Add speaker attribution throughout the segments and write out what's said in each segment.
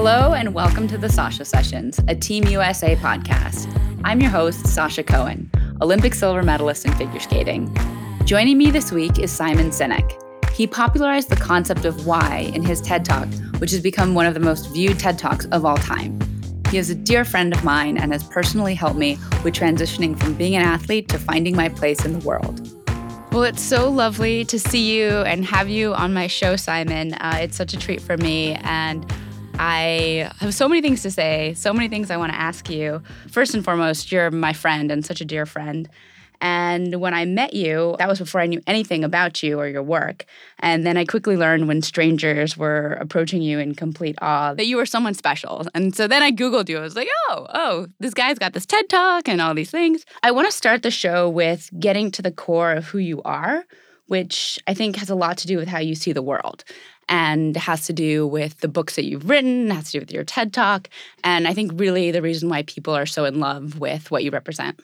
Speaker 1: Hello, and welcome to the Sasha Sessions, a Team USA podcast. I'm your host, Sasha Cohen, Olympic silver medalist in figure skating. Joining me this week is Simon Sinek. He popularized the concept of why in his TED Talk, which has become one of the most viewed TED Talks of all time. He is a dear friend of mine and has personally helped me with transitioning from being an athlete to finding my place in the world.
Speaker 2: Well, it's so lovely to see you and have you on my show, Simon. Uh, it's such a treat for me. And I have so many things to say, so many things I want to ask you. First and foremost, you're my friend and such a dear friend. And when I met you, that was before I knew anything about you or your work. And then I quickly learned when strangers were approaching you in complete awe that you were someone special. And so then I Googled you. I was like, oh, oh, this guy's got this TED Talk and all these things. I want to start the show with getting to the core of who you are, which I think has a lot to do with how you see the world and has to do with the books that you've written, has to do with your TED Talk, and I think really the reason why people are so in love with what you represent.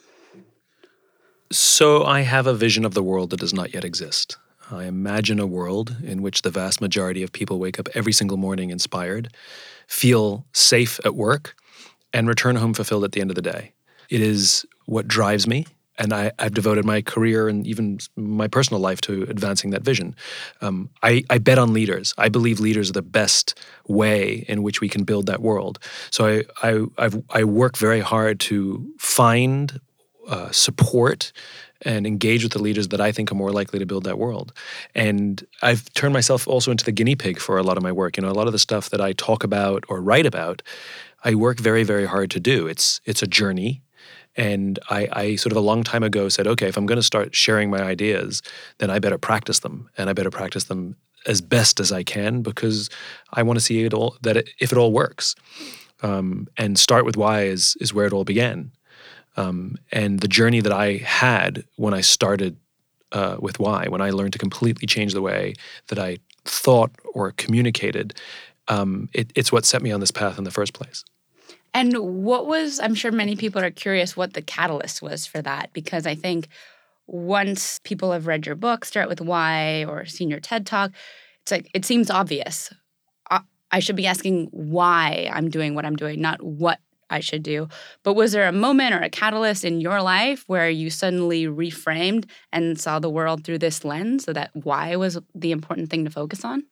Speaker 3: So I have a vision of the world that does not yet exist. I imagine a world in which the vast majority of people wake up every single morning inspired, feel safe at work, and return home fulfilled at the end of the day. It is what drives me and I, have devoted my career and even my personal life to advancing that vision. Um, I, I, bet on leaders. I believe leaders are the best way in which we can build that world. So I, I, i work very hard to find, uh, support, and engage with the leaders that I think are more likely to build that world. And I've turned myself also into the guinea pig for a lot of my work. You know, a lot of the stuff that I talk about or write about, I work very, very hard to do. It's it's a journey and I, I, sort of a long time ago said, okay, if I'm going to start sharing my ideas, then I better practice them, and I better practice them as best as I can because I want to see it all that it, if it all works. Um, and start with why is is where it all began. Um, and the journey that I had when I started uh, with why, when I learned to completely change the way that I thought or communicated, um, it, it's what set me on this path in the first place.
Speaker 2: And what was, I'm sure many people are curious what the catalyst was for that, because I think once people have read your book, Start with Why, or seen your TED Talk, it's like, it seems obvious. I should be asking why I'm doing what I'm doing, not what I should do. But was there a moment or a catalyst in your life where you suddenly reframed and saw the world through this lens so that why was the important thing to focus on?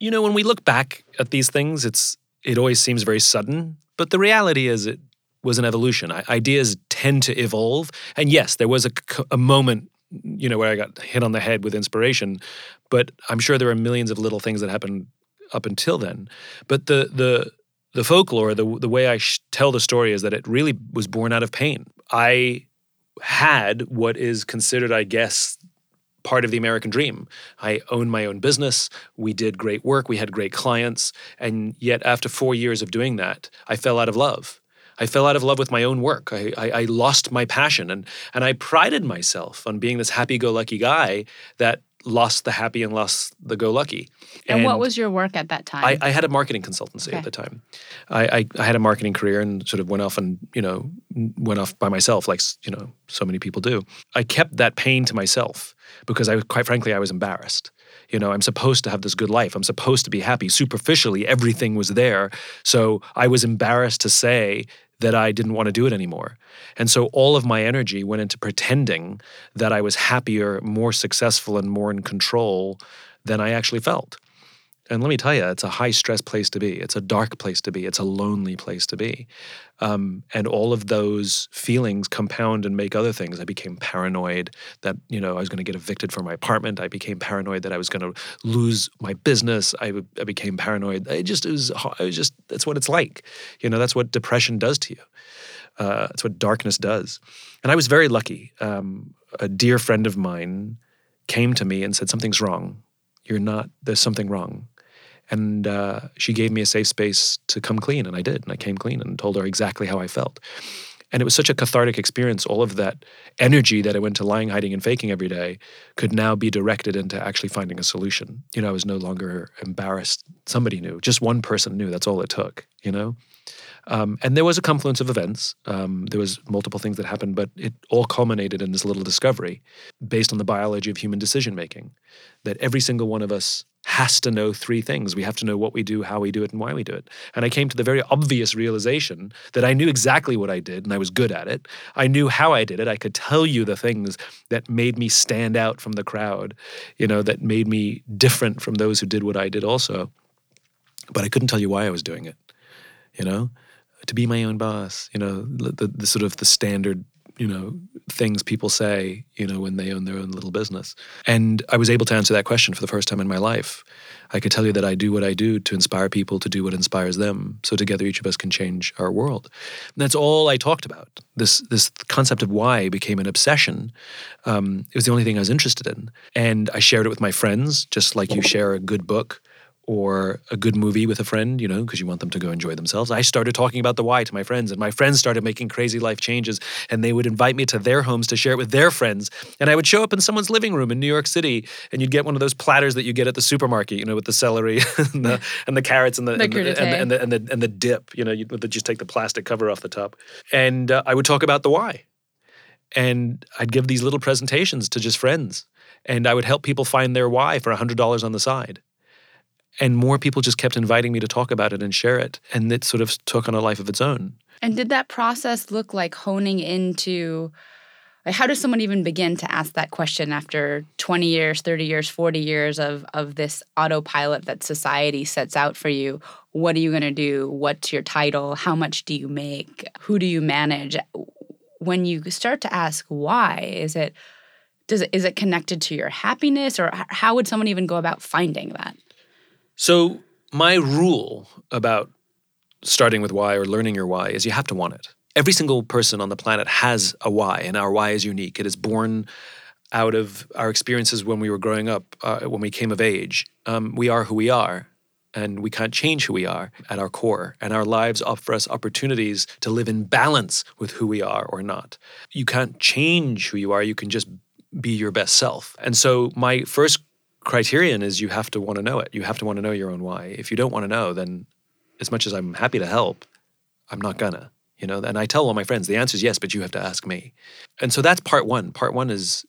Speaker 3: You know, when we look back at these things, it's it always seems very sudden. But the reality is, it was an evolution. ideas tend to evolve. And yes, there was a, a moment, you know, where I got hit on the head with inspiration. But I'm sure there are millions of little things that happened up until then. But the the the folklore, the the way I sh- tell the story is that it really was born out of pain. I had what is considered, I guess, part of the American dream. I owned my own business. We did great work. We had great clients. And yet, after four years of doing that, I fell out of love. I fell out of love with my own work. I, I, I lost my passion. And, and I prided myself on being this happy go lucky guy that lost the happy and lost the go lucky.
Speaker 2: And, and, what was your work at that time?
Speaker 3: I, I had a marketing consultancy okay. at the time. I, I, I, had a marketing career and sort of went off and, you know, went off by myself like, you know, so many people do. I kept that pain to myself because I, quite frankly, I was embarrassed. You know, I'm supposed to have this good life. I'm supposed to be happy. Superficially, everything was there. So I was embarrassed to say that I didn't want to do it anymore. And so all of my energy went into pretending that I was happier, more successful, and more in control than I actually felt. And let me tell you, it's a high stress place to be. It's a dark place to be. It's a lonely place to be. Um, and all of those feelings compound and make other things. I became paranoid that you know I was going to get evicted from my apartment. I became paranoid that I was going to lose my business. I, I became paranoid. I just it was, it was just that's what it's like. You know, that's what depression does to you. Uh, that's what darkness does. And I was very lucky. Um, a dear friend of mine came to me and said, "Something's wrong. You're not. There's something wrong." And uh, she gave me a safe space to come clean, and I did. And I came clean and told her exactly how I felt. And it was such a cathartic experience. All of that energy that I went to lying, hiding, and faking every day could now be directed into actually finding a solution. You know, I was no longer embarrassed. Somebody knew. Just one person knew. That's all it took, you know? Um, and there was a confluence of events. Um, there was multiple things that happened, but it all culminated in this little discovery based on the biology of human decision making that every single one of us has to know three things. We have to know what we do, how we do it, and why we do it. And I came to the very obvious realization that I knew exactly what I did and I was good at it. I knew how I did it. I could tell you the things that made me stand out from the crowd, you know, that made me different from those who did what I did also. But I couldn't tell you why I was doing it, you know? To be my own boss, you know, the, the sort of the standard you know things people say you know when they own their own little business. And i was able to answer that question for the first time in my life. I could tell you that i do what i do to inspire people to do what inspires them so together each of us can change our world. And that's all i talked about. This this concept of why became an obsession um, it was the only thing i was interested in. And i shared it with my friends just like you share a good book or a good movie with a friend, you know, because you want them to go enjoy themselves. I started talking about the why to my friends, and my friends started making crazy life changes, and they would invite me to their homes to share it with their friends. And I would show up in someone's living room in New York City, and you'd get one of those platters that you get at the supermarket, you know, with the celery and the and the carrots and the,
Speaker 2: the
Speaker 3: and, the and, the, and, the, and the dip, you know, you just take the plastic cover off the top, and uh, I would talk about the why, and I'd give these little presentations to just friends, and I would help people find their why for hundred dollars on the side and more people just kept inviting me to talk about it and share it and it sort of took on a life of its own.
Speaker 2: And did that process look like honing into like how does someone even begin to ask that question after 20 years 30 years 40 years of of this autopilot that society sets out for you? What are you going to do? What's your title? How much do you make? Who do you manage? When you start to ask why is it does it is it connected to your happiness or how would someone even go about finding that
Speaker 3: so, my rule about starting with why or learning your why is you have to want it. Every single person on the planet has a why, and our why is unique. It is born out of our experiences when we were growing up, uh, when we came of age. Um, we are who we are, and we can't change who we are at our core. And our lives offer us opportunities to live in balance with who we are or not. You can't change who you are, you can just be your best self. And so, my first criterion is you have to want to know it. You have to want to know your own why. If you don't want to know, then as much as I'm happy to help, I'm not gonna. You know, and I tell all my friends the answer is yes, but you have to ask me. And so that's part one. Part one is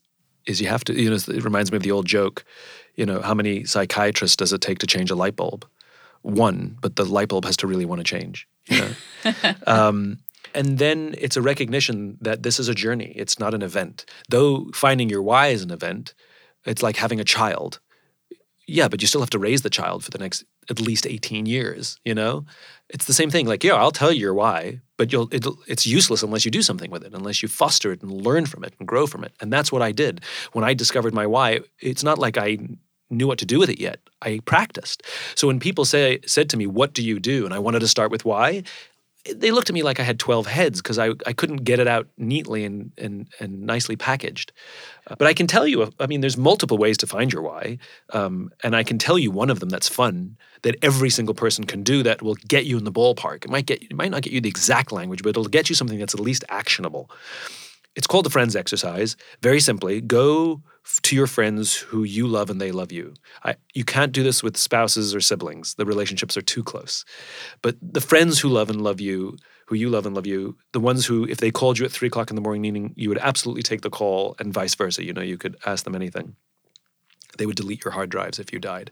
Speaker 3: is you have to. You know, it reminds me of the old joke. You know, how many psychiatrists does it take to change a light bulb? One, but the light bulb has to really want to change. You know. um, and then it's a recognition that this is a journey. It's not an event. Though finding your why is an event, it's like having a child. Yeah, but you still have to raise the child for the next at least 18 years, you know? It's the same thing. Like, yeah, I'll tell you your why, but you'll it's useless unless you do something with it, unless you foster it and learn from it and grow from it. And that's what I did. When I discovered my why, it's not like I knew what to do with it yet. I practiced. So when people say said to me, "What do you do?" and I wanted to start with why, they looked at me like I had 12 heads because I, I couldn't get it out neatly and, and, and nicely packaged. Uh, but I can tell you, I mean, there's multiple ways to find your why. Um, and I can tell you one of them that's fun that every single person can do that will get you in the ballpark. It might, get, it might not get you the exact language, but it'll get you something that's at least actionable. It's called the friends exercise. Very simply, go to your friends who you love and they love you. I, you can't do this with spouses or siblings. The relationships are too close. But the friends who love and love you, who you love and love you, the ones who, if they called you at three o'clock in the morning, meaning you would absolutely take the call, and vice versa. You know, you could ask them anything. They would delete your hard drives if you died.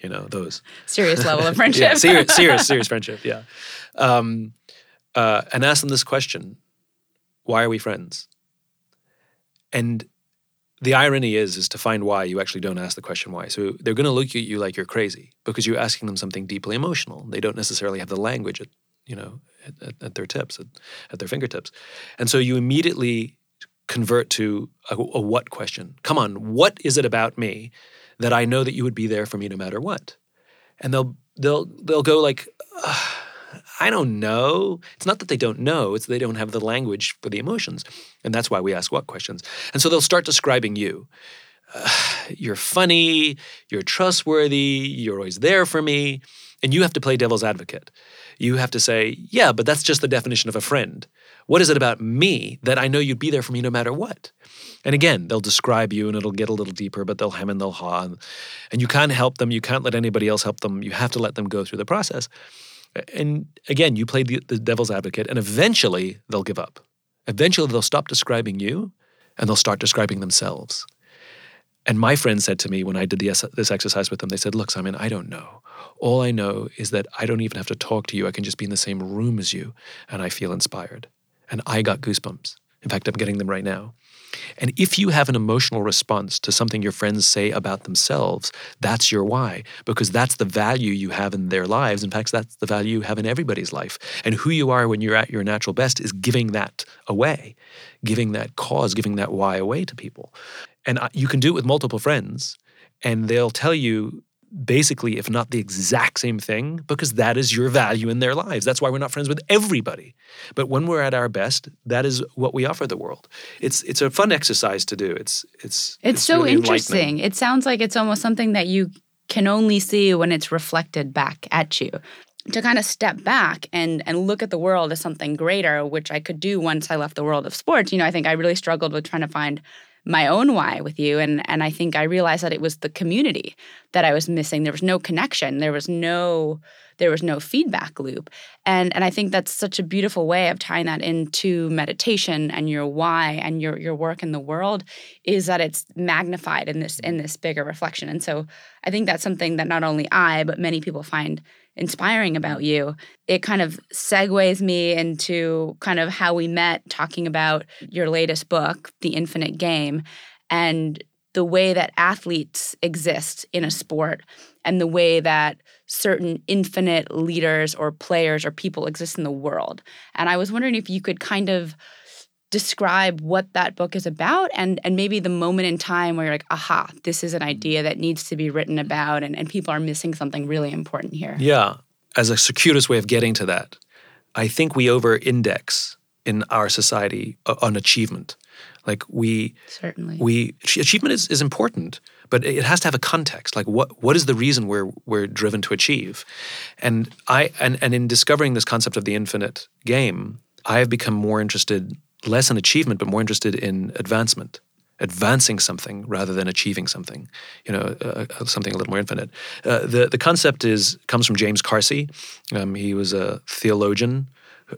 Speaker 3: You know, those.
Speaker 2: serious level of friendship.
Speaker 3: yeah, serious, serious, serious friendship. Yeah. Um, uh, and ask them this question why are we friends? And the irony is is to find why you actually don't ask the question why. So they're going to look at you like you're crazy because you're asking them something deeply emotional. They don't necessarily have the language at you know at, at, their tips at, at, their fingertips, and so you immediately convert to a, a, what question. Come on, what is it about me that I know that you would be there for me no matter what? And they'll they'll they'll go like. I don't know. It's not that they don't know, it's they don't have the language for the emotions. And that's why we ask what questions. And so they'll start describing you. Uh, you're funny, you're trustworthy, you're always there for me. And you have to play devil's advocate. You have to say, yeah, but that's just the definition of a friend. What is it about me that I know you'd be there for me no matter what? And again, they'll describe you and it'll get a little deeper, but they'll hem and they'll haw. And you can't help them. You can't let anybody else help them. You have to let them go through the process. And again, you play the, the devil's advocate, and eventually they'll give up. Eventually they'll stop describing you and they'll start describing themselves. And my friend said to me when I did the, this exercise with them, they said, Look, Simon, I don't know. All I know is that I don't even have to talk to you. I can just be in the same room as you, and I feel inspired. And I got goosebumps. In fact, I'm getting them right now. And if you have an emotional response to something your friends say about themselves, that's your why, because that's the value you have in their lives. In fact, that's the value you have in everybody's life. And who you are when you're at your natural best is giving that away, giving that cause, giving that why away to people. And you can do it with multiple friends, and they'll tell you basically, if not the exact same thing, because that is your value in their lives. That's why we're not friends with everybody. But when we're at our best, that is what we offer the world. It's it's a fun exercise to do. It's it's
Speaker 2: it's, it's so really interesting. It sounds like it's almost something that you can only see when it's reflected back at you to kind of step back and and look at the world as something greater which i could do once i left the world of sports you know i think i really struggled with trying to find my own why with you and and I think I realized that it was the community that I was missing. There was no connection. There was no there was no feedback loop. And and I think that's such a beautiful way of tying that into meditation and your why and your your work in the world is that it's magnified in this in this bigger reflection. And so I think that's something that not only I but many people find inspiring about you. It kind of segues me into kind of how we met talking about your latest book, The Infinite Game, and the way that athletes exist in a sport and the way that certain infinite leaders or players or people exist in the world. And I was wondering if you could kind of describe what that book is about and and maybe the moment in time where you're like aha this is an mm. idea that needs to be written about and, and people are missing something really important here.
Speaker 3: Yeah as a circuitous way of getting to that i think we over index in our society uh, on achievement. Like we
Speaker 2: certainly.
Speaker 3: we achievement is, is important but it has to have a context. Like what what is the reason we're we're driven to achieve? And i and, and in discovering this concept of the infinite game i have become more interested less in achievement, but more interested in advancement, advancing something rather than achieving something. You know, uh, uh, something a little more infinite. Uh, the the concept is comes from James Carse. Um, he was a theologian.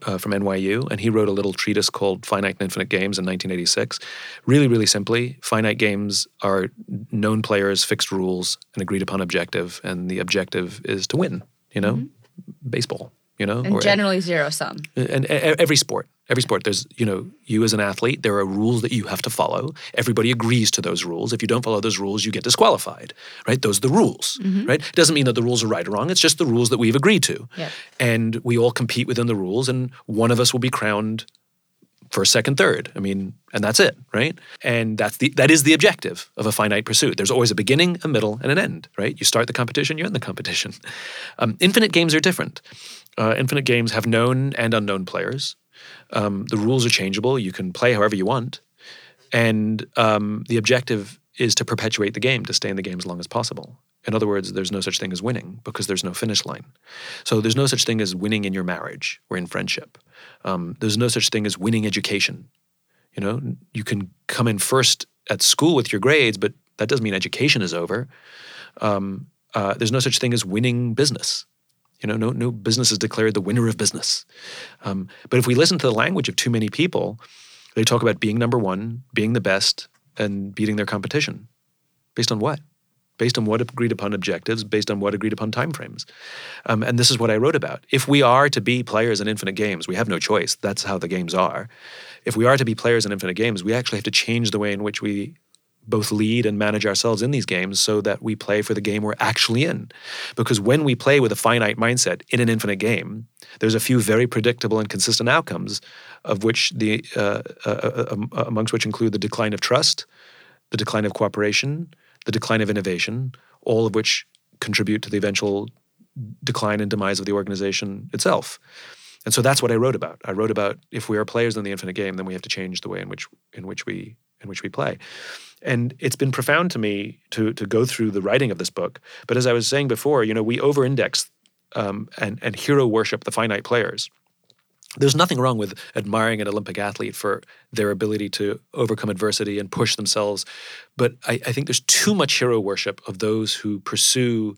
Speaker 3: Uh, from NYU, and he wrote a little treatise called Finite and Infinite Games in 1986. Really, really simply, finite games are known players, fixed rules, an agreed upon objective, and the objective is to win. You know, mm-hmm. baseball. You know,
Speaker 2: and generally zero sum.
Speaker 3: And every sport, every sport there's you know you as an athlete there are rules that you have to follow. Everybody agrees to those rules. If you don't follow those rules you get disqualified right? Those are the rules mm-hmm. right? It doesn't mean that the rules are right or wrong. It's just the rules that we've agreed to.
Speaker 2: Yeah.
Speaker 3: and we all compete within the rules and one of us will be crowned first second third. I mean and that's it right? And that's the that is the objective of a finite pursuit. There's always a beginning a middle and an end right? You start the competition you're in the competition. Um, infinite games are different. Uh, infinite games have known and unknown players um, the rules are changeable. You can play however you want. And um, the objective is to perpetuate the game, to stay in the game as long as possible. In other words, there's no such thing as winning because there's no finish line. So there's no such thing as winning in your marriage or in friendship. Um, there's no such thing as winning education. You know, you can come in first at school with your grades, but that doesn't mean education is over. Um, uh, there's no such thing as winning business. You know, no, no business is declared the winner of business. Um, but if we listen to the language of too many people, they talk about being number one, being the best, and beating their competition. Based on what? Based on what agreed upon objectives, based on what agreed upon timeframes. Um, and this is what I wrote about. If we are to be players in infinite games, we have no choice. That's how the games are. If we are to be players in infinite games, we actually have to change the way in which we both lead and manage ourselves in these games so that we play for the game we're actually in. Because when we play with a finite mindset in an infinite game, there's a few very predictable and consistent outcomes, of which the uh, uh, uh, um, uh, amongst which include the decline of trust, the decline of cooperation, the decline of innovation, all of which contribute to the eventual decline and demise of the organization itself. And so that's what I wrote about. I wrote about if we are players in the infinite game, then we have to change the way in which in which we in which we play. And it's been profound to me to to go through the writing of this book. But as I was saying before, you know, we over-index um, and and hero worship the finite players. There's nothing wrong with admiring an Olympic athlete for their ability to overcome adversity and push themselves, but I, I think there's too much hero worship of those who pursue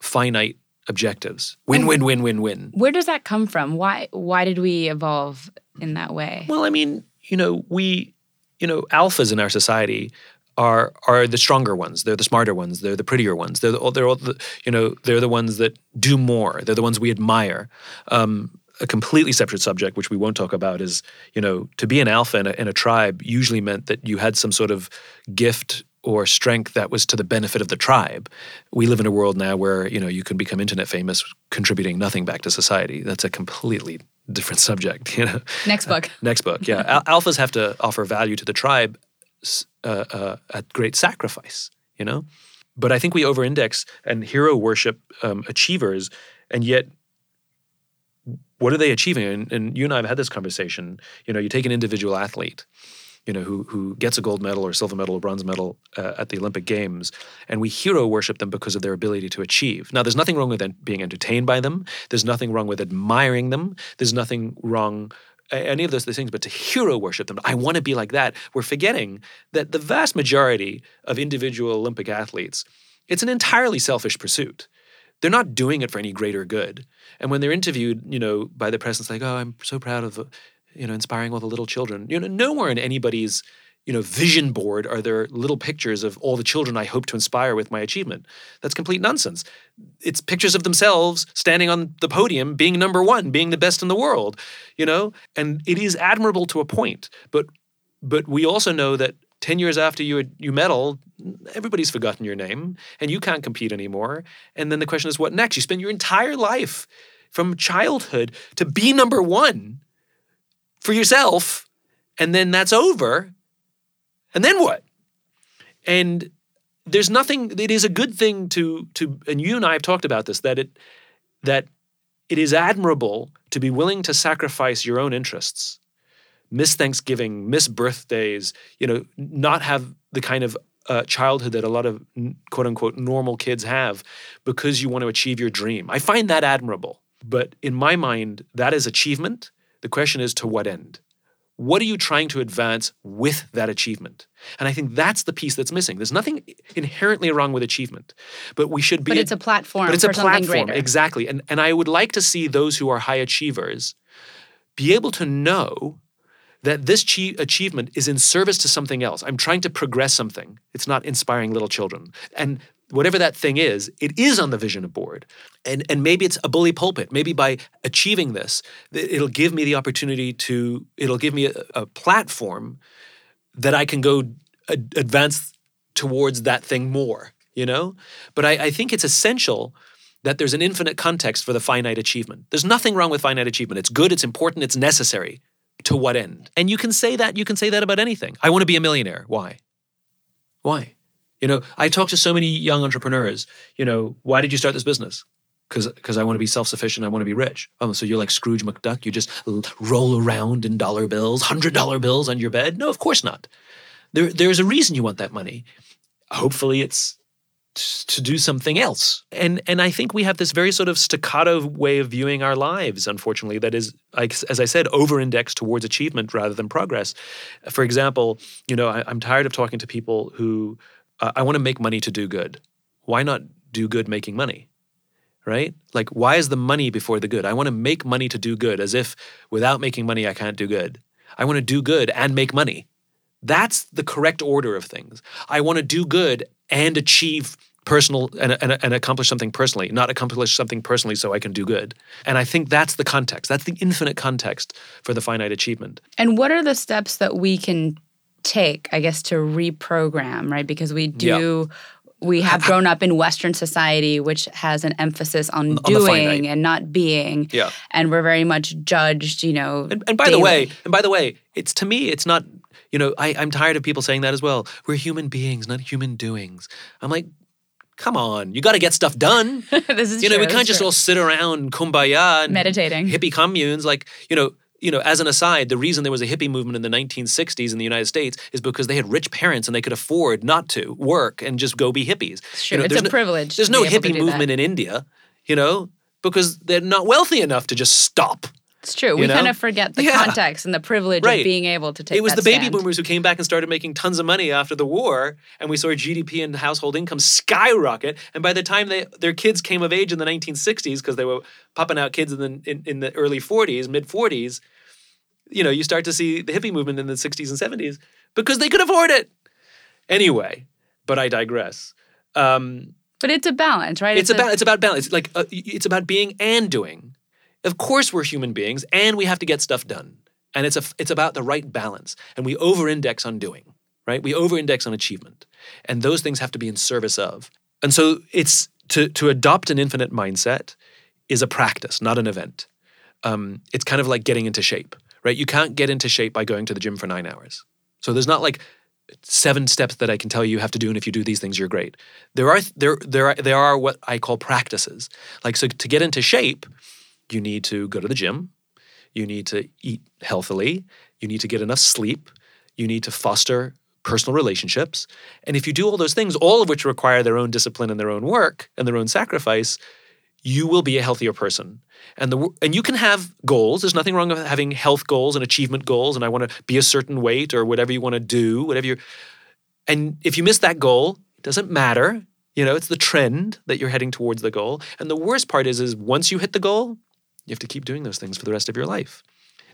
Speaker 3: finite objectives. Win, win, win, win, win.
Speaker 2: Where does that come from? Why why did we evolve in that way?
Speaker 3: Well, I mean, you know, we, you know, alphas in our society are are the stronger ones. They're the smarter ones. They're the prettier ones. They're the, they're all the, you know they're the ones that do more. They're the ones we admire. Um, a completely separate subject, which we won't talk about, is you know to be an alpha in a, in a tribe usually meant that you had some sort of gift or strength that was to the benefit of the tribe. We live in a world now where you know you can become internet famous contributing nothing back to society. That's a completely different subject. You know.
Speaker 2: Next book.
Speaker 3: Next book. Yeah, Al- alphas have to offer value to the tribe uh, uh, at great sacrifice. You know, but I think we over-index and hero worship um, achievers, and yet what are they achieving? And, and, you and I have had this conversation. You know, you take an individual athlete, you know, who who gets a gold medal or silver medal or bronze medal uh, at the Olympic Games, and we hero worship them because of their ability to achieve. Now, there's nothing wrong with being entertained by them. There's nothing wrong with admiring them. There's nothing wrong any of those things, but to hero worship them. I want to be like that. We're forgetting that the vast majority of individual Olympic athletes, it's an entirely selfish pursuit. They're not doing it for any greater good. And when they're interviewed, you know, by the press, it's like, oh, I'm so proud of, you know, inspiring all the little children. You know, nowhere in anybody's you know, vision board are there little pictures of all the children I hope to inspire with my achievement. That's complete nonsense. It's pictures of themselves standing on the podium, being number one, being the best in the world, you know? And it is admirable to a point. But but we also know that 10 years after you you medal, everybody's forgotten your name and you can't compete anymore. And then the question is what next? You spend your entire life from childhood to be number one for yourself, and then that's over and then what? And there's nothing it is a good thing to to and you and I have talked about this that it that it is admirable to be willing to sacrifice your own interests miss thanksgiving miss birthdays you know not have the kind of uh, childhood that a lot of quote unquote normal kids have because you want to achieve your dream. I find that admirable. But in my mind that is achievement. The question is to what end what are you trying to advance with that achievement? And I think that's the piece that's missing. There's nothing inherently wrong with achievement, but we should be.
Speaker 2: But it's a platform.
Speaker 3: But it's a platform,
Speaker 2: greater.
Speaker 3: exactly. And and I would like to see those who are high achievers be able to know that this achievement is in service to something else. I'm trying to progress something. It's not inspiring little children. And whatever that thing is, it is on the vision board. And, and maybe it's a bully pulpit. Maybe by achieving this, it'll give me the opportunity to, it'll give me a, a platform that I can go advance towards that thing more, you know? But I, I think it's essential that there's an infinite context for the finite achievement. There's nothing wrong with finite achievement. It's good, it's important, it's necessary. To what end? And you can say that, you can say that about anything. I want to be a millionaire. Why? Why? You know, I talk to so many young entrepreneurs. You know, why did you start this business? Because I want to be self sufficient. I want to be rich. Oh, so you're like Scrooge McDuck. You just roll around in dollar bills, hundred dollar bills on your bed. No, of course not. There there's a reason you want that money. Hopefully, it's to do something else. And and I think we have this very sort of staccato way of viewing our lives, unfortunately, that is, as I said, over-indexed towards achievement rather than progress. For example, you know, I, I'm tired of talking to people who uh, I want to make money to do good. Why not do good making money? Right? Like, why is the money before the good? I want to make money to do good, as if without making money, I can't do good. I want to do good and make money. That's the correct order of things. I want to do good and achieve personal and, and, and, accomplish something personally, not accomplish something personally so I can do good. And I think that's the context. That's the infinite context for the finite achievement.
Speaker 2: And what are the steps that we can take, I guess, to reprogram, right? Because we do. We have grown up in Western society, which has an emphasis on, on doing and not being.
Speaker 3: Yeah.
Speaker 2: And we're very much judged, you know.
Speaker 3: And, and by daily. the way, and by the way, it's to me, it's not, you know, I, I'm tired of people saying that as well. We're human beings, not human doings. I'm like, come on, you got to get stuff done.
Speaker 2: this is
Speaker 3: you know,
Speaker 2: true,
Speaker 3: we can't just
Speaker 2: true.
Speaker 3: all sit around kumbaya and
Speaker 2: meditating,
Speaker 3: hippie communes. Like, you know, you know, as an aside, the reason there was a hippie movement in the 1960s in the United States is because they had rich parents and they could afford not to work and just go be hippies.
Speaker 2: Sure,
Speaker 3: you know,
Speaker 2: it's a
Speaker 3: no,
Speaker 2: privilege.
Speaker 3: There's no hippie movement
Speaker 2: that.
Speaker 3: in India, you know, because they're not wealthy enough to just stop.
Speaker 2: It's true. We
Speaker 3: know?
Speaker 2: kind of forget the
Speaker 3: Yeah.
Speaker 2: context and the privilege
Speaker 3: Right.
Speaker 2: of being able to take
Speaker 3: it was the baby
Speaker 2: stand.
Speaker 3: boomers who came back and started making tons of money after the war, and we saw GDP and household income skyrocket. And by the time they their kids came of age in the 1960s, because they were popping out kids in the in, in the early 40s, mid 40s, you know, you start to see the hippie movement in the 60s and 70s because they could afford it. Anyway, but I digress. Um,
Speaker 2: But it's a balance, right?
Speaker 3: it's about it's about balance. Like uh, it's about being and doing. Of course, we're human beings, and we have to get stuff done. And it's a it's about the right balance. And we over-index on doing, right? We over-index on achievement, and those things have to be in service of. And so it's to to adopt an infinite mindset is a practice, not an event. Um, it's kind of like getting into shape, right? You can't get into shape by going to the gym for nine hours. So there's not like seven steps that I can tell you you have to do, and if you do these things, you're great. There are there there are there are what I call practices. Like so, to get into shape, you need to go to the gym, you need to eat healthily, you need to get enough sleep, you need to foster personal relationships, and if you do all those things, all of which require their own discipline and their own work and their own sacrifice, you will be a healthier person. And the and you can have goals. There's nothing wrong with having health goals and achievement goals. And I want to be a certain weight or whatever you want to do, whatever you. And if you miss that goal, it doesn't matter. You know, it's the trend that you're heading towards the goal. And the worst part is, is once you hit the goal, you have to keep doing those things for the rest of your life.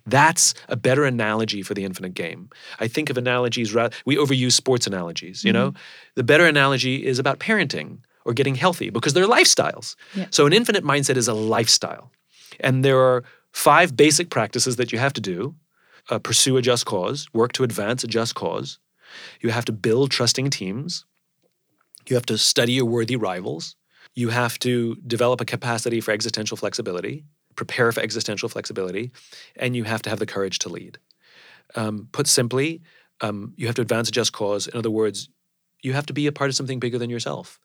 Speaker 3: That's a better analogy for the infinite game. I think of analogies. We overuse sports analogies. You know, the better analogy is about parenting or getting healthy because they're lifestyles.
Speaker 2: Yeah.
Speaker 3: So an infinite mindset is a lifestyle, and there are five basic practices that you have to do: uh, pursue a just cause, work to advance a just cause. You have to build trusting teams. You have to study your worthy rivals. You have to develop a capacity for existential flexibility, prepare for existential flexibility, and you have to have the courage to lead. Um, put simply, um, you have to advance a just cause. In other words, you have to be a part of something bigger than yourself.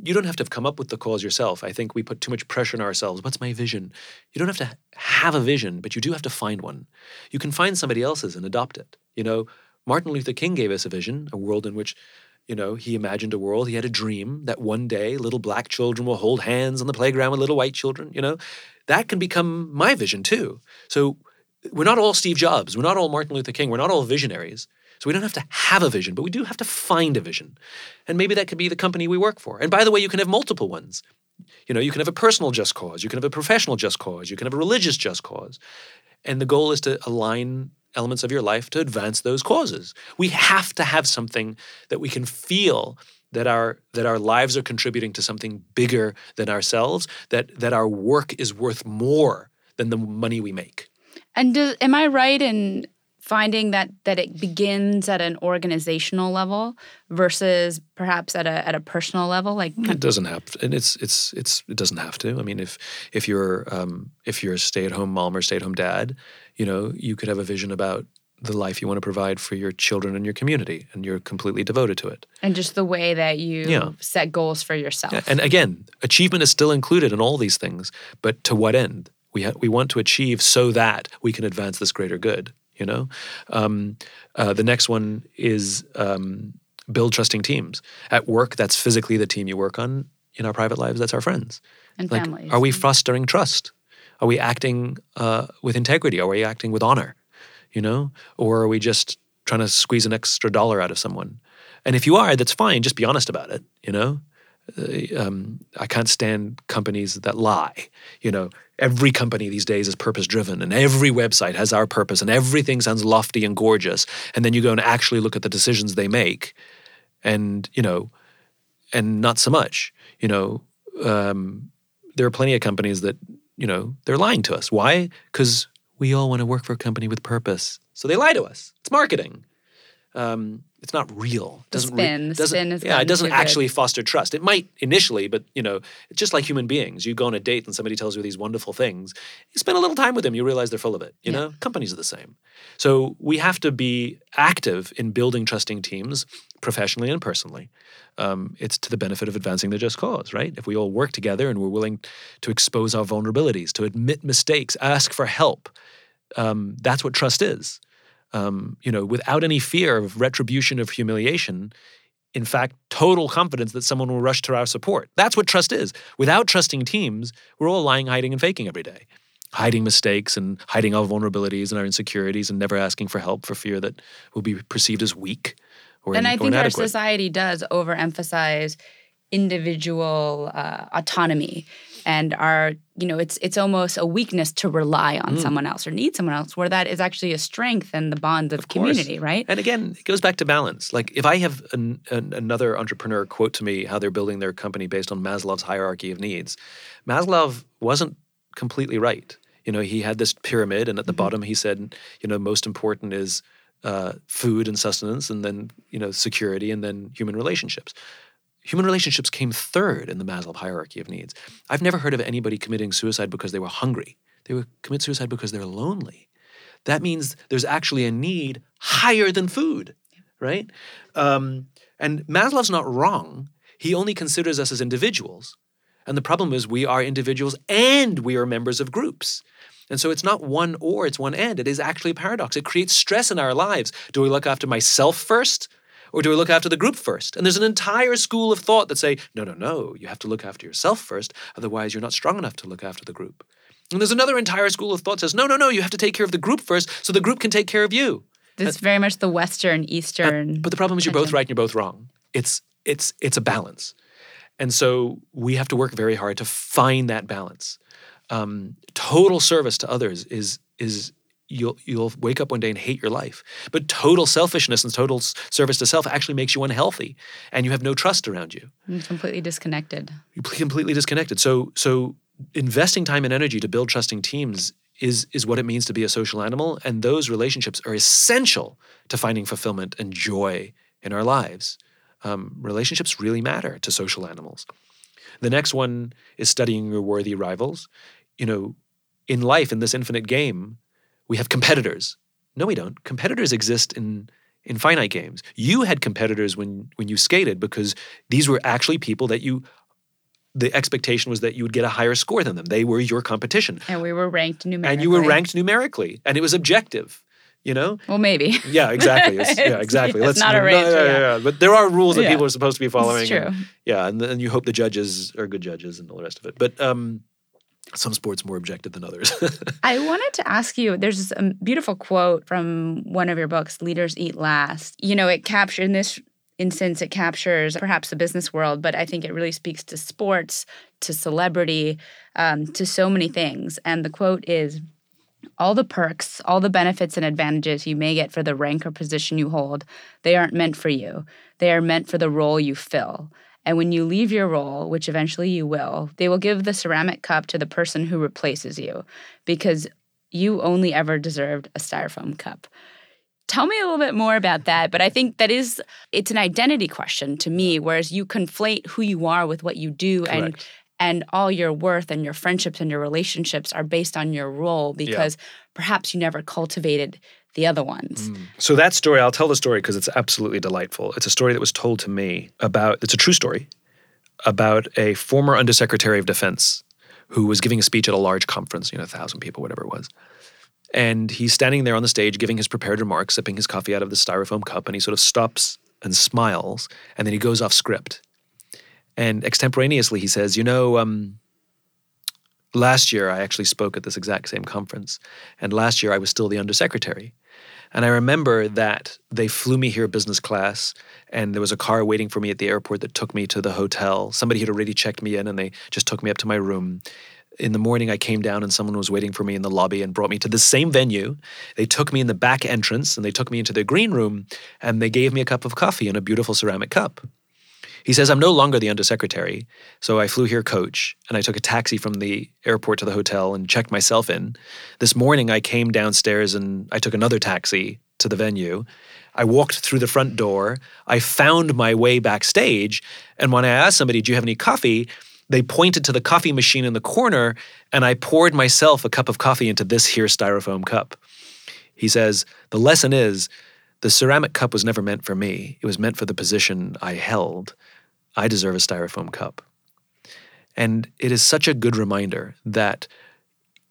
Speaker 3: You don't have to have come up with the cause yourself. I think we put too much pressure on ourselves. What's my vision? You don't have to have a vision, but you do have to find one. You can find somebody else's and adopt it. You know, Martin Luther King gave us a vision, a world in which, you know, he imagined a world, he had a dream that one day little black children will hold hands on the playground with little white children, you know. That can become my vision too. So we're not all Steve Jobs, we're not all Martin Luther King, we're not all visionaries. So we don't have to have a vision, but we do have to find a vision. And maybe that could be the company we work for. And by the way, you can have multiple ones. You know, you can have a personal just cause, you can have a professional just cause, you can have a religious just cause. And the goal is to align elements of your life to advance those causes. We have to have something that we can feel that our that our lives are contributing to something bigger than ourselves, that that our work is worth more than the money we make.
Speaker 2: And does, am I right in finding that that it begins at an organizational level versus perhaps at a at a personal level? Like,
Speaker 3: It doesn't have, to, and it's it's it's it doesn't have to. I mean, if if you're um, if you're a stay at home mom or stay at home dad, you know, you could have a vision about the life you want to provide for your children and your community, and you're completely devoted to it.
Speaker 2: and just the way that you
Speaker 3: Yeah.
Speaker 2: set goals for yourself.
Speaker 3: Yeah, And again, achievement is still included in all these things, but to what end? We ha- we want to achieve so that we can advance this greater good. You know, um, uh, the next one is um, build trusting teams at work. That's physically the team you work on. In our private lives, that's our friends.
Speaker 2: and
Speaker 3: Like,
Speaker 2: families.
Speaker 3: are we fostering trust? Are we acting uh, with integrity? Are we acting with honor? You know, or are we just trying to squeeze an extra dollar out of someone? And if you are, that's fine. Just be honest about it. You know, uh, um, I can't stand companies that lie. You know, every company these days is purpose driven, and every website has our purpose, and everything sounds lofty and gorgeous. And then you go and actually look at the decisions they make, and you know, and not so much. You know, um, there are plenty of companies that you know they're lying to us. Why? Because we all want to work for a company with purpose, so they lie to us. It's marketing. Um, it's not real. It doesn't re-
Speaker 2: spin- the
Speaker 3: doesn't-
Speaker 2: spin has
Speaker 3: yeah, it doesn't
Speaker 2: too good.
Speaker 3: actually foster trust. It might initially, but you know, it's just like human beings. You go on a date and somebody tells you these wonderful things. You spend a little time with them, you realize they're full of it. You
Speaker 2: Yeah.
Speaker 3: know, companies are the same. So we have to be active in building trusting teams, professionally and personally. Um, it's to the benefit of advancing the just cause, right? If we all work together and we're willing to expose our vulnerabilities, to admit mistakes, ask for help, um, that's what trust is. Um, you know, without any fear of retribution of humiliation, in fact, total confidence that someone will rush to our support. That's what trust is. Without trusting teams, we're all lying, hiding, and faking every day. hiding mistakes and hiding our vulnerabilities and our insecurities and never asking for help for fear that we'll be perceived as weak or
Speaker 2: and
Speaker 3: in,
Speaker 2: I think our society does overemphasize individual uh, autonomy and our you know it's it's almost a weakness to rely on
Speaker 3: Mm.
Speaker 2: someone else or need someone else where that is actually a strength and the bonds of,
Speaker 3: Of
Speaker 2: community right
Speaker 3: And again, it goes back to balance. Like if I have an, an, another entrepreneur quote to me how they're building their company based on Maslow's hierarchy of needs, Maslow wasn't completely right. You know, he had this pyramid, and at the
Speaker 2: Mhm.
Speaker 3: bottom he said, you know, most important is uh, food and sustenance, and then you know security, and then human relationships. Human relationships came third in the Maslow hierarchy of needs. I've never heard of anybody committing suicide because they were hungry. They would commit suicide because they're lonely. That means there's actually a need higher than food, right? Um, and Maslow's not wrong. He only considers us as individuals. And the problem is we are individuals and we are members of groups. And so it's not one or, it's one and. It is actually a paradox. It creates stress in our lives. Do I look after myself first? Or do we look after the group first? And there's an entire school of thought that say, no, no, no, you have to look after yourself first. Otherwise, you're not strong enough to look after the group. And there's another entire school of thought that says, no, no, no, you have to take care of the group first so the group can take care of you.
Speaker 2: it's very much the western eastern
Speaker 3: but the problem is you're both right and you're both wrong. It's it's it's a balance, and so we have to work very hard to find that balance. Um, total service to others is is you'll you'll wake up one day and hate your life, but total selfishness and total service to self actually makes you unhealthy, and you have no trust around you.
Speaker 2: completely disconnected
Speaker 3: You're completely disconnected. So so investing time and energy to build trusting teams is is what it means to be a social animal, and those relationships are essential to finding fulfillment and joy in our lives. Um, relationships really matter to social animals. The next one is studying your worthy rivals. You know, in life, in this infinite game, we have competitors. No, we don't. Competitors exist in in finite games. You had competitors when when you skated because these were actually people that you the expectation was that you would get a higher score than them. They were your competition.
Speaker 2: and we were ranked numerically
Speaker 3: And you were ranked numerically. And it was objective. You know?
Speaker 2: well maybe
Speaker 3: Yeah, exactly. Yeah, exactly.
Speaker 2: it's not a
Speaker 3: no,
Speaker 2: range,
Speaker 3: yeah,
Speaker 2: yeah.
Speaker 3: yeah, yeah. But there are rules that
Speaker 2: Yeah.
Speaker 3: people are supposed to be following.
Speaker 2: it's true
Speaker 3: and- yeah, and then you hope the judges are good judges and all the rest of it. But um, some sports more objective than others.
Speaker 2: I wanted to ask you there's this um, beautiful quote from one of your books, Leaders Eat Last. You know, it captures, in this instance, it captures perhaps the business world, but I think it really speaks to sports, to celebrity, um, to so many things. And the quote is all the perks, all the benefits and advantages you may get for the rank or position you hold, they aren't meant for you. They are meant for the role you fill. And when you leave your role, which eventually you will, they will give the ceramic cup to the person who replaces you because you only ever deserved a styrofoam cup. Tell me a little bit more about that, but I think that is it's an identity question to me whereas you conflate who you are with what you do and
Speaker 3: Correct.
Speaker 2: and all your worth and your friendships and your relationships are based on your role because perhaps you never cultivated the other ones.
Speaker 3: So that story, I'll tell the story because it's absolutely delightful. It's a story that was told to me about, it's a true story, about a former Undersecretary of Defense who was giving a speech at a large conference, you know, a thousand people, whatever it was. And he's standing there on the stage giving his prepared remarks, sipping his coffee out of the styrofoam cup, and he sort of stops and smiles, and then he goes off script. And extemporaneously, he says, You know, um, last year I actually spoke at this exact same conference, and last year I was still the undersecretary. And I remember that they flew me here business class, and there was a car waiting for me at the airport that took me to the hotel. Somebody had already checked me in, and they just took me up to my room. In the morning, I came down, and someone was waiting for me in the lobby and brought me to the same venue. They took me in the back entrance, and they took me into the green room, and they gave me a cup of coffee in a beautiful ceramic cup. He says, I'm no longer the undersecretary. So I flew here coach and I took a taxi from the airport to the hotel and checked myself in. This morning I came downstairs and I took another taxi to the venue. I walked through the front door. I found my way backstage. And when I asked somebody, Do you have any coffee? They pointed to the coffee machine in the corner and I poured myself a cup of coffee into this here styrofoam cup. He says, The lesson is the ceramic cup was never meant for me. It was meant for the position I held. I deserve a styrofoam cup. And it is such a good reminder that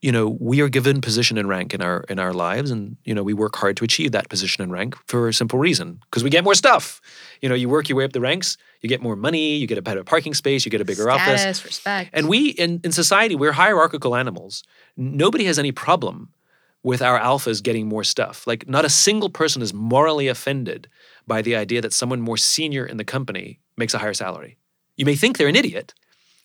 Speaker 3: you know we are given position and rank in our in our lives and you know we work hard to achieve that position and rank for a simple reason because we get more stuff you know you work your way up the ranks you get more money you get a better parking space you get a bigger
Speaker 2: Status,
Speaker 3: office
Speaker 2: respect.
Speaker 3: and we in, in society we're hierarchical animals nobody has any problem with our alphas getting more stuff like not a single person is morally offended by the idea that someone more senior in the company makes a higher salary you may think they're an idiot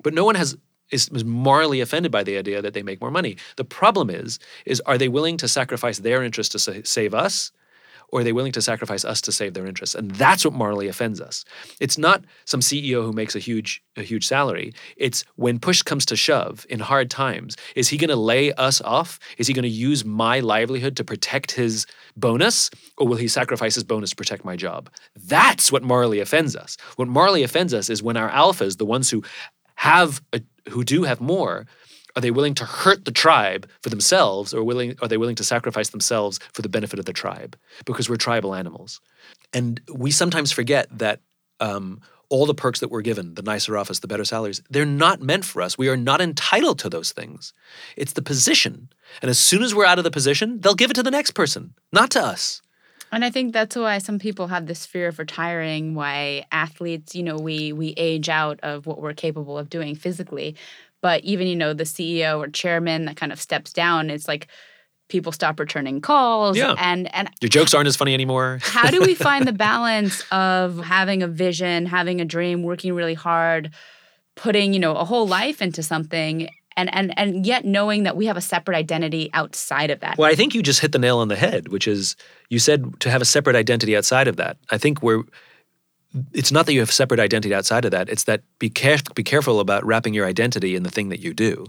Speaker 3: but no one has is, is morally offended by the idea that they make more money. The problem is, is are they willing to sacrifice their interest to sa- save us, or are they willing to sacrifice us to save their interests? And that's what morally offends us. It's not some CEO who makes a huge a huge salary. It's when push comes to shove in hard times, is he going to lay us off? Is he going to use my livelihood to protect his bonus, or will he sacrifice his bonus to protect my job? That's what morally offends us. What morally offends us is when our alphas, the ones who have a, who do have more are they willing to hurt the tribe for themselves or willing are they willing to sacrifice themselves for the benefit of the tribe? Because we're tribal animals. And we sometimes forget that um, all the perks that we're given the nicer office the better salaries they're not meant for us. We are not entitled to those things. It's the position. And as soon as we're out of the position they'll give it to the next person not to us.
Speaker 2: And I think that's why some people have this fear of retiring, why athletes, you know, we we age out of what we're capable of doing physically. But even, you know, the CEO or chairman that kind of steps down, it's like people stop returning calls.
Speaker 3: Yeah.
Speaker 2: And and
Speaker 3: your jokes aren't as funny anymore
Speaker 2: how do we find the balance of having a vision, having a dream, working really hard, putting, you know, a whole life into something and and and yet knowing that we have a separate identity outside of that.
Speaker 3: Well, I think you just hit the nail on the head, which is you said to have a separate identity outside of that. I think we're it's not that you have separate identity outside of that. It's that be care- be careful about wrapping your identity in the thing that you do,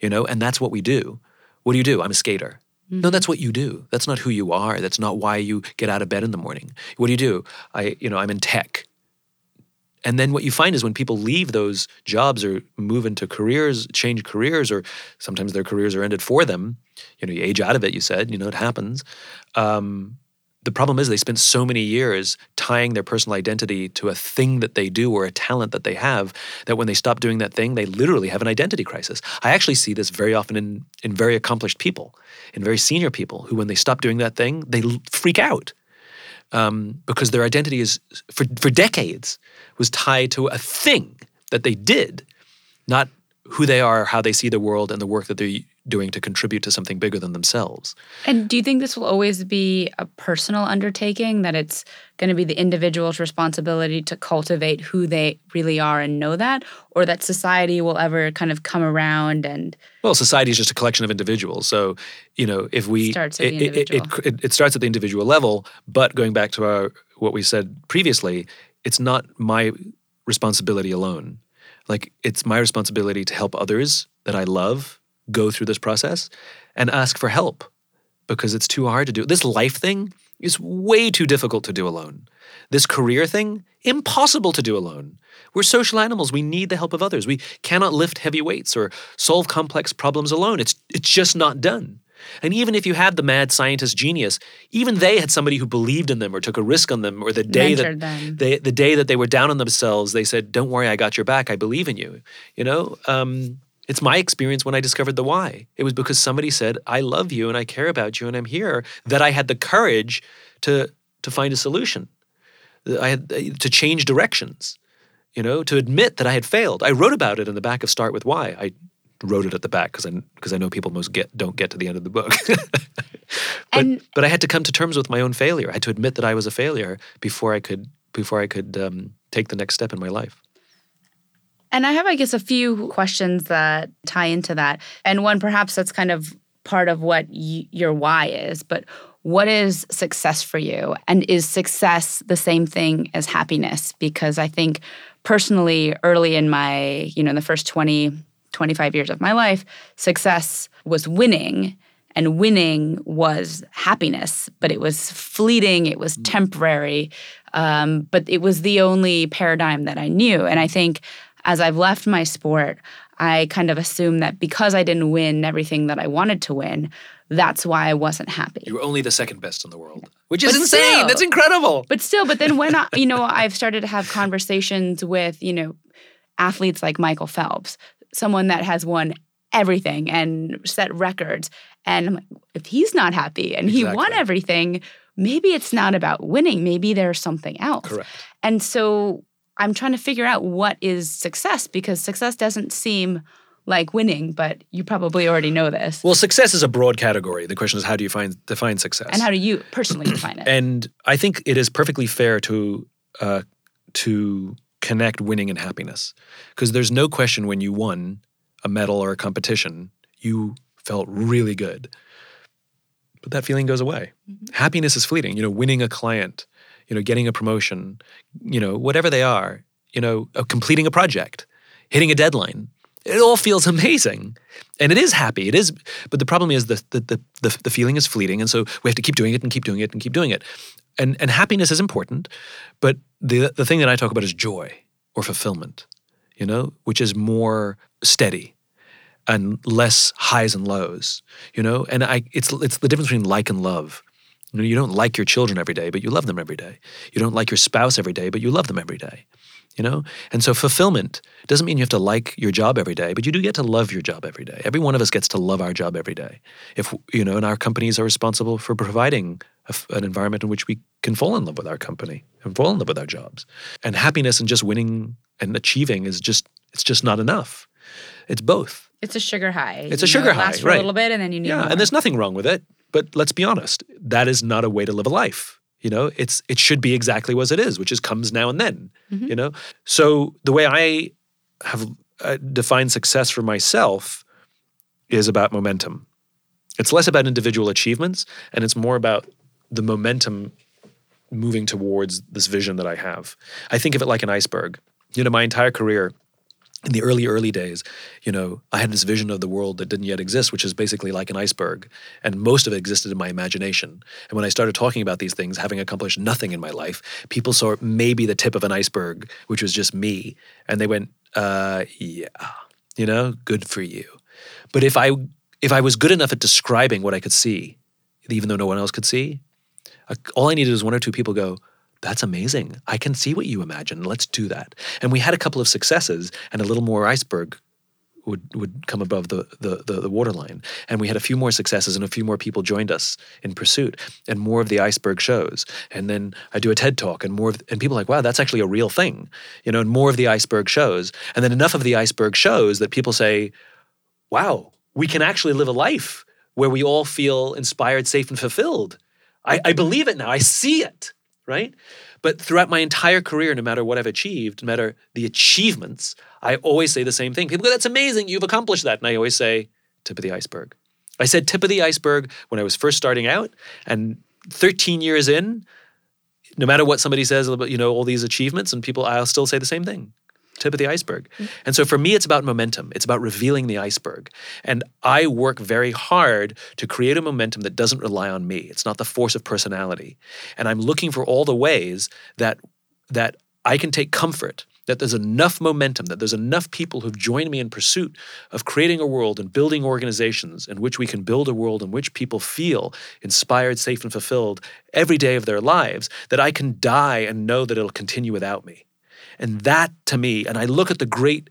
Speaker 3: you know, and that's what we do. What do you do? I'm a skater. No, that's what you do. That's not who you are. That's not why you get out of bed in the morning. What do you do? I, you know, I'm in tech. And then what you find is when people leave those jobs or move into careers, change careers, or sometimes their careers are ended for them, you know, you age out of it, you said, you know, it happens. Um, the problem is they spent so many years tying their personal identity to a thing that they do or a talent that they have that when they stop doing that thing, they literally have an identity crisis. I actually see this very often in, in very accomplished people, in very senior people who, when they stop doing that thing, they freak out um, because their identity is, for, for decades, was tied to a thing that they did, not who they are, how they see the world, and the work that they're doing to contribute to something bigger than themselves.
Speaker 2: And do you think this will always be a personal undertaking, that it's going to be the individual's responsibility to cultivate who they really are and know that? Or that society will ever kind of come around and
Speaker 3: Well, society is just a collection of individuals. So, you know, if we
Speaker 2: Starts at the
Speaker 3: it, it- it-
Speaker 2: individual.
Speaker 3: it, it starts at the individual level. But going back to our what we said previously, it's not my responsibility alone. Like it's my responsibility to help others that I love go through this process and ask for help because it's too hard to do. This life thing is way too difficult to do alone. This career thing, impossible to do alone. We're social animals. We need the help of others. We cannot lift heavy weights or solve complex problems alone. It's it's just not done. And even if you had the mad scientist genius, even they had somebody who believed in them or took a risk on them, or the day
Speaker 2: Mentored
Speaker 3: that they, the day that they were down on themselves, they said, "Don't worry, I got your back. I believe in you." You know, um, it's my experience when I discovered the why. It was because somebody said, "I love you and I care about you and I'm here." That I had the courage to to find a solution. I had to change directions. You know, to admit that I had failed. I wrote about it in the back of Start with Why. I wrote it at the back because I because I know people most get don't get to the end of the book. but
Speaker 2: And-
Speaker 3: but I had to come to terms with my own failure. I had to admit that I was a failure before I could before I could um, take the next step in my life.
Speaker 2: And I have, I guess, a few questions that tie into that. And one, perhaps that's kind of part of what y- your why is, but what is success for you? And is success the same thing as happiness? Because I think personally, early in my, you know, in the first 20, 25 years of my life, success was winning. And winning was happiness, but it was fleeting, it was temporary, um, but it was the only paradigm that I knew. And I think as I've left my sport, I kind of assumed that because I didn't win everything that I wanted to win, that's why I wasn't happy.
Speaker 3: You were only the second best in the world, which is
Speaker 2: But
Speaker 3: insane.
Speaker 2: still-
Speaker 3: That's incredible.
Speaker 2: But still, but then when I, you know, I've started to have conversations with, you know, athletes like Michael Phelps, someone that has won everything and set records. And like, if he's not happy and he won everything, maybe it's not about winning. Maybe there's something else.
Speaker 3: Correct.
Speaker 2: And so I'm trying to figure out what is success because success doesn't seem like winning, but you probably already know this.
Speaker 3: Well, success is a broad category. The question is, how do you find define success?
Speaker 2: and how do you personally define it?
Speaker 3: And I think it is perfectly fair to uh, to connect winning and happiness, because there's no question when you won a medal or a competition, you felt really good. But that feeling goes away. Happiness is fleeting. You know, winning a client, you know, getting a promotion, you know, whatever they are, you know, uh, completing a project, hitting a deadline. It all feels amazing, and it is happy. It is, but the problem is the the the the, the feeling is fleeting, and so we have to keep doing it and keep doing it and keep doing it. And and happiness is important, but the the thing that I talk about is joy or fulfillment, you know, which is more steady and less highs and lows, you know. And I it's it's the difference between like and love. You know, you don't like your children every day, but you love them every day. You don't like your spouse every day, but you love them every day. You know? And so fulfillment doesn't mean you have to like your job every day, but you do get to love your job every day. Every one of us gets to love our job every day. If you know, and our companies are responsible for providing a an environment in which we can fall in love with our company and fall in love with our jobs. And happiness and just winning and achieving is just it's just not enough. It's both.
Speaker 2: It's a sugar high.
Speaker 3: It's a sugar
Speaker 2: it lasts
Speaker 3: high,
Speaker 2: for
Speaker 3: right.
Speaker 2: a little bit, and then you need
Speaker 3: Yeah,
Speaker 2: more.
Speaker 3: and there's nothing wrong with it. But let's be honest, that is not a way to live a life. You know, it's it should be exactly as it is, which is comes now and then.
Speaker 2: Mhm.
Speaker 3: You know, so the way I have uh, defined success for myself is about momentum. It's less about individual achievements, and it's more about the momentum moving towards this vision that I have. I think of it like an iceberg. You know, my entire career in the early early days you know i had this vision of the world that didn't yet exist which is basically like an iceberg and most of it existed in my imagination. And when i started talking about these things having accomplished nothing in my life people saw maybe the tip of an iceberg which was just me and they went uh yeah you know good for you. But if i if i was good enough at describing what i could see even though no one else could see all i needed was one or two people go that's amazing. I can see what you imagine. Let's do that. And we had a couple of successes, and a little more iceberg would would come above the the the, the waterline. And we had a few more successes, and a few more people joined us in pursuit, and more of the iceberg shows. And then I do a TED talk, and more of, and people are like, wow, that's actually a real thing, you know. And more of the iceberg shows, and then enough of the iceberg shows that people say, wow, we can actually live a life where we all feel inspired, safe, and fulfilled. I, I believe it now. I see it, right? But throughout my entire career, no matter what I've achieved, no matter the achievements, I always say the same thing. People go, that's amazing. You've accomplished that. And I always say, tip of the iceberg. I said tip of the iceberg when I was first starting out. And 13 years in, no matter what somebody says about, you know, all these achievements and people, I'll still say the same thing tip of the iceberg. And so for me, it's about momentum. It's about revealing the iceberg. And I work very hard to create a momentum that doesn't rely on me. It's not the force of personality. And I'm looking for all the ways that that I can take comfort that there's enough momentum, that there's enough people who've joined me in pursuit of creating a world and building organizations in which we can build a world in which people feel inspired, safe, and fulfilled every day of their lives, that I can die and know that it'll continue without me. And that to me, and I look at the great,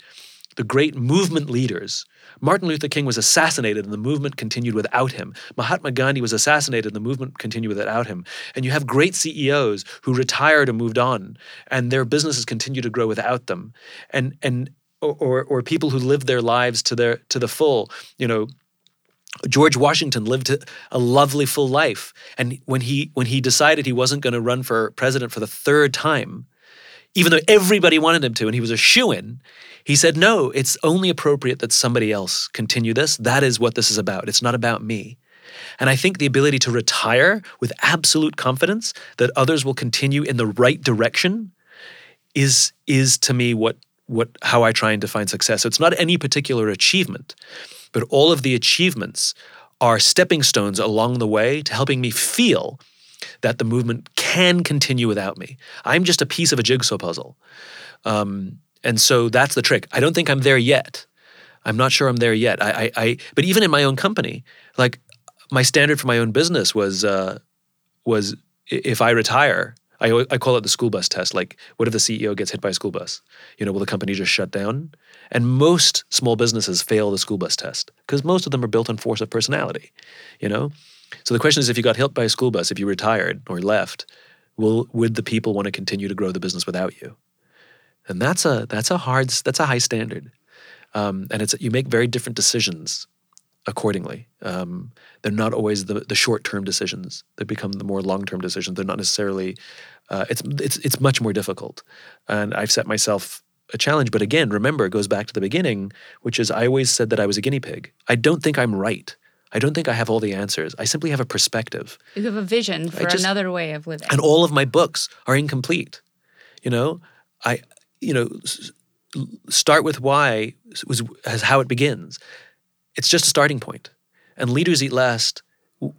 Speaker 3: the great movement leaders. Martin Luther King was assassinated and the movement continued without him. Mahatma Gandhi was assassinated and the movement continued without him. And you have great CEOs who retired and moved on, and their businesses continue to grow without them. And and or, or, or people who lived their lives to their to the full, you know, George Washington lived a lovely full life, and when he when he decided he wasn't going to run for president for the third time, even though everybody wanted him to, and he was a shoo in, he said, "No, it's only appropriate that somebody else continue this. That is what this is about. It's not about me." And I think the ability to retire with absolute confidence that others will continue in the right direction is is to me what what how I try and define success. So it's not any particular achievement, but all of the achievements are stepping stones along the way to helping me feel that the movement can continue without me. I'm just a piece of a jigsaw puzzle. Um, and so that's the trick. I don't think I'm there yet. I'm not sure I'm there yet. I, I, I but even in my own company, like my standard for my own business was uh, was if I retire, I, I call it the school bus test. Like, what if the CEO gets hit by a school bus? You know, will the company just shut down? And most small businesses fail the school bus test because most of them are built on force of personality. You know, so the question is, if you got hit by a school bus, if you retired or left, will would the people want to continue to grow the business without you? And that's a that's a hard that's a high standard, um, and it's you make very different decisions accordingly. Um, they're not always the, the short term decisions. They become the more long term decisions. They're not necessarily. Uh, it's it's it's much more difficult, and I've set myself a challenge. But again, remember, it goes back to the beginning, which is I always said that I was a guinea pig. I don't think I'm right. I don't think I have all the answers. I simply have a perspective.
Speaker 2: You have a vision for
Speaker 3: just-
Speaker 2: another way of living.
Speaker 3: And all of my books are incomplete. You know, I you know start with why was as how it begins. It's just a starting point. And leaders eat last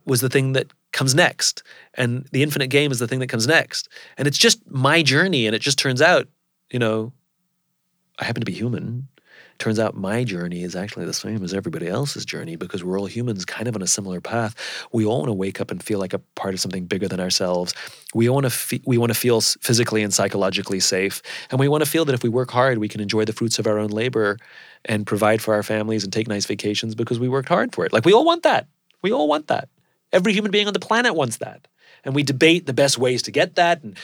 Speaker 3: was the thing that comes next, and the infinite game is the thing that comes next. And it's just my journey, and it just turns out, you know, I happen to be human. Turns out my journey is actually the same as everybody else's journey because we're all humans kind of on a similar path. We all want to wake up and feel like a part of something bigger than ourselves. We want to fe- we want to feel physically and psychologically safe, and we want to feel that if we work hard, we can enjoy the fruits of our own labor and provide for our families and take nice vacations because we worked hard for it. Like we all want that. We all want that. Every human being on the planet wants that. And we debate the best ways to get that and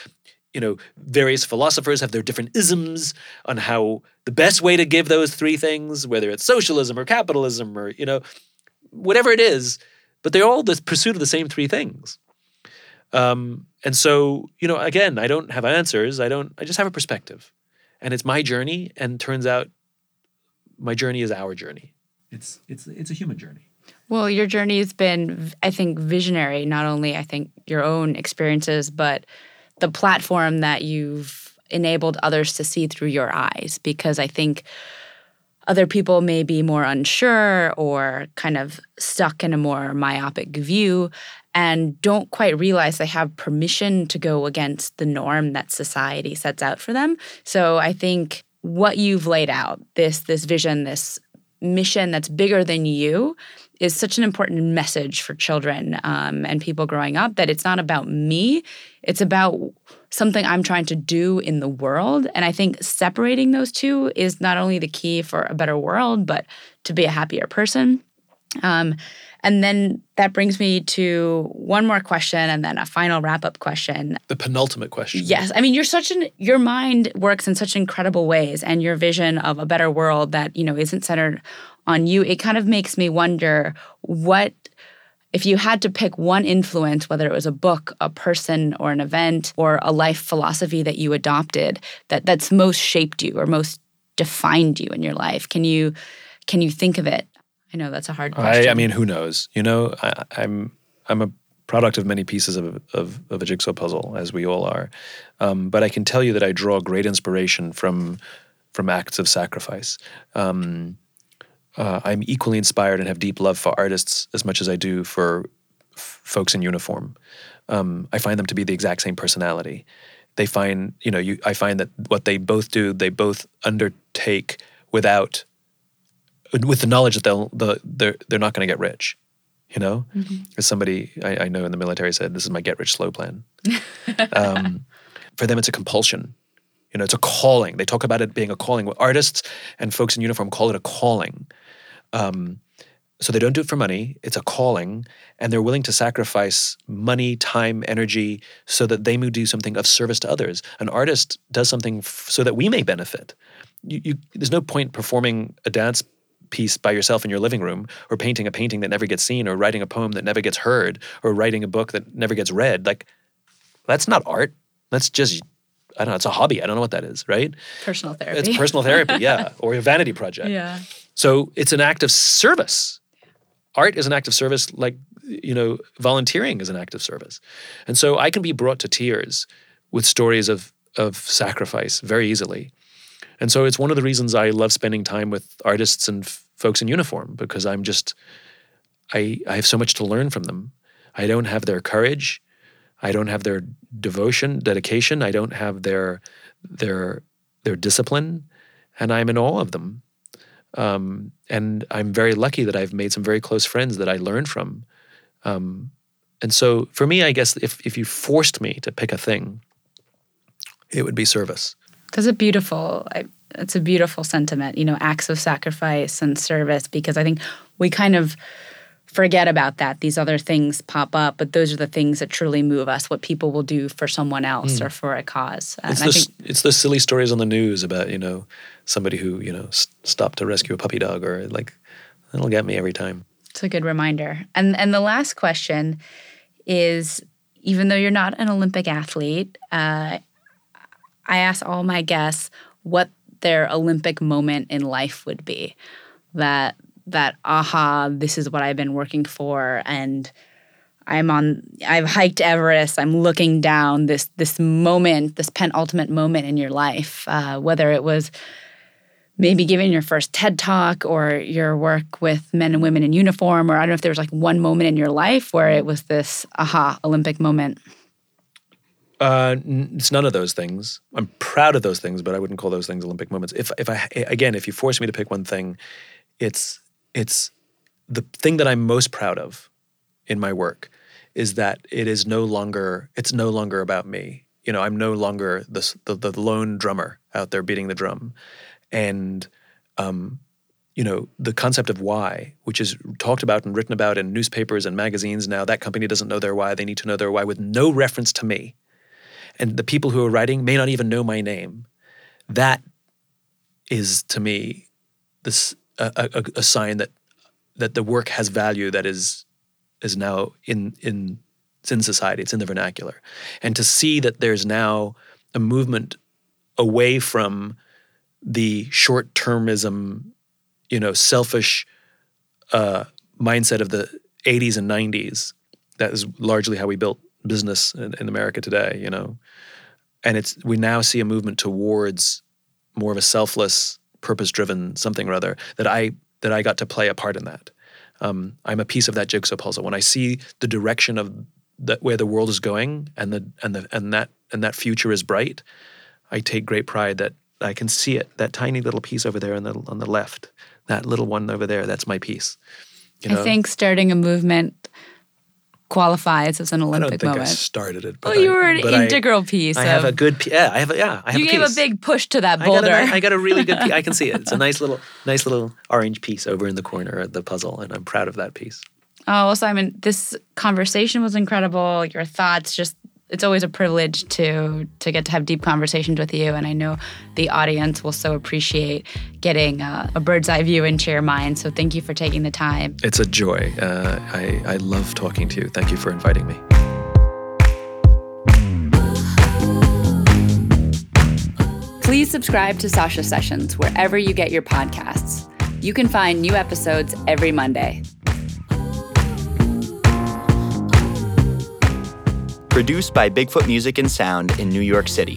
Speaker 3: you know, various philosophers have their different isms on how the best way to give those three things, whether it's socialism or capitalism or, you know, whatever it is, but they're all the pursuit of the same three things. Um, and so, you know, again, I don't have answers. I don't, I just have a perspective. And it's my journey. And turns out my journey is our journey. It's, it's, it's a human journey.
Speaker 2: Well, your journey has been, I think, visionary. Not only, I think, your own experiences, but the platform that you've enabled others to see through your eyes. Because I think other people may be more unsure or kind of stuck in a more myopic view and don't quite realize they have permission to go against the norm that society sets out for them. So I think what you've laid out, this this vision, this mission that's bigger than you, is such an important message for children um, and people growing up that it's not about me, it's about something I'm trying to do in the world. And I think separating those two is not only the key for a better world, but to be a happier person. Um, and then that brings me to one more question and then a final wrap up question.
Speaker 3: The penultimate question.
Speaker 2: Yes. I mean, you're such an your mind works in such incredible ways and your vision of a better world that, you know, isn't centered on you. It kind of makes me wonder what if you had to pick one influence, whether it was a book, a person, or an event, or a life philosophy that you adopted that that's most shaped you or most defined you in your life, can you can you think of it? I know that's a hard question.
Speaker 3: I, I mean, who knows? You know, I, I'm I'm a product of many pieces of, of, of a jigsaw puzzle, as we all are. Um, but I can tell you that I draw great inspiration from from acts of sacrifice. Um, uh, I'm equally inspired and have deep love for artists as much as I do for f- folks in uniform. Um, I find them to be the exact same personality. They find, you know, you, I find that what they both do, they both undertake without with the knowledge that they'll the, they're they're not going to get rich. You know, as somebody I, I know in the military said, "This is my get rich slow plan." um, for them, it's a compulsion. You know, it's a calling. They talk about it being a calling. Artists and folks in uniform call it a calling. Um, so they don't do it for money. It's a calling, and they're willing to sacrifice money, time, energy, so that they may do something of service to others. An artist does something f- so that we may benefit. You, you, there's no point performing a dance piece by yourself in your living room, or painting a painting that never gets seen, or writing a poem that never gets heard, or writing a book that never gets read. Like, that's not art. That's just I don't know. It's a hobby. I don't know what that is. Right?
Speaker 2: personal therapy.
Speaker 3: It's personal therapy. Yeah, or a vanity project.
Speaker 2: yeah.
Speaker 3: So it's an act of service. Art is an act of service, like you know, volunteering is an act of service. And so I can be brought to tears with stories of of sacrifice very easily. And so it's one of the reasons I love spending time with artists and f- folks in uniform because I'm just I I have so much to learn from them. I don't have their courage. I don't have their devotion, dedication. I don't have their their their discipline, and I'm in awe of them. Um, and I'm very lucky that I've made some very close friends that I learn from. Um, and so for me, I guess if if you forced me to pick a thing, it would be service.
Speaker 2: That's a beautiful. I, it's a beautiful sentiment. You know, acts of sacrifice and service. Because I think we kind of forget about that. These other things pop up, but those are the things that truly move us. What people will do for someone else mm. or for a cause.
Speaker 3: And it's, the, think, it's the silly stories on the news about you know somebody who you know stopped to rescue a puppy dog or like that'll get me every time.
Speaker 2: It's a good reminder. And and the last question is, even though you're not an Olympic athlete, uh, I ask all my guests what their Olympic moment in life would be. That that aha, this is what I've been working for and I'm on I've hiked Everest, I'm looking down this this moment, this penultimate moment in your life, uh, whether it was maybe giving your first TED talk or your work with men and women in uniform, or I don't know if there was like one moment in your life where it was this aha Olympic moment.
Speaker 3: Uh, it's none of those things. I'm proud of those things, but I wouldn't call those things Olympic moments. If if I again, if you force me to pick one thing, it's it's the thing that I'm most proud of in my work is that it is no longer it's no longer about me. You know, I'm no longer the the, the lone drummer out there beating the drum, and um, you know the concept of why, which is talked about and written about in newspapers and magazines now. That company doesn't know their why; they need to know their why with no reference to me, and the people who are writing may not even know my name. That is to me this a, a, a sign that that the work has value that is is now in in it's in society, it's in the vernacular, and to see that there's now a movement away from the short termism, you know, selfish uh, mindset of the 80s and 90s. That is largely how we built business in, in America today, you know. And it's we now see a movement towards more of a selfless purpose driven something or other that I that I got to play a part in that. Um, I'm a piece of that jigsaw puzzle. When I see the direction of that where the world is going and the and the and that and that future is bright, I take great pride that I can see it. That tiny little piece over there on the on the left, that little one over there, that's my piece.
Speaker 2: You know? I think starting a movement qualifies as an Olympic moment?
Speaker 3: I don't think
Speaker 2: moment. I
Speaker 3: started it.
Speaker 2: But oh, you were an integral
Speaker 3: I,
Speaker 2: piece.
Speaker 3: I have a good. Piece. Yeah, I have. A, yeah, I have.
Speaker 2: You
Speaker 3: a
Speaker 2: gave
Speaker 3: piece.
Speaker 2: a big push to that boulder.
Speaker 3: I got, a, I got a really good. piece. I can see it. It's a nice little, nice little orange piece over in the corner of the puzzle, and I'm proud of that piece.
Speaker 2: Oh, well, Simon, this conversation was incredible. Your thoughts, just it's always a privilege to to get to have deep conversations with you. And i know the audience will so appreciate getting uh, a bird's eye view into your mind. So thank you for taking the time.
Speaker 3: It's a joy. Uh, I, I love talking to you. Thank you for inviting me.
Speaker 1: Please subscribe to sasha sessions wherever you get your podcasts. You can find new episodes every monday
Speaker 4: Produced by Bigfoot Music and Sound in New York City.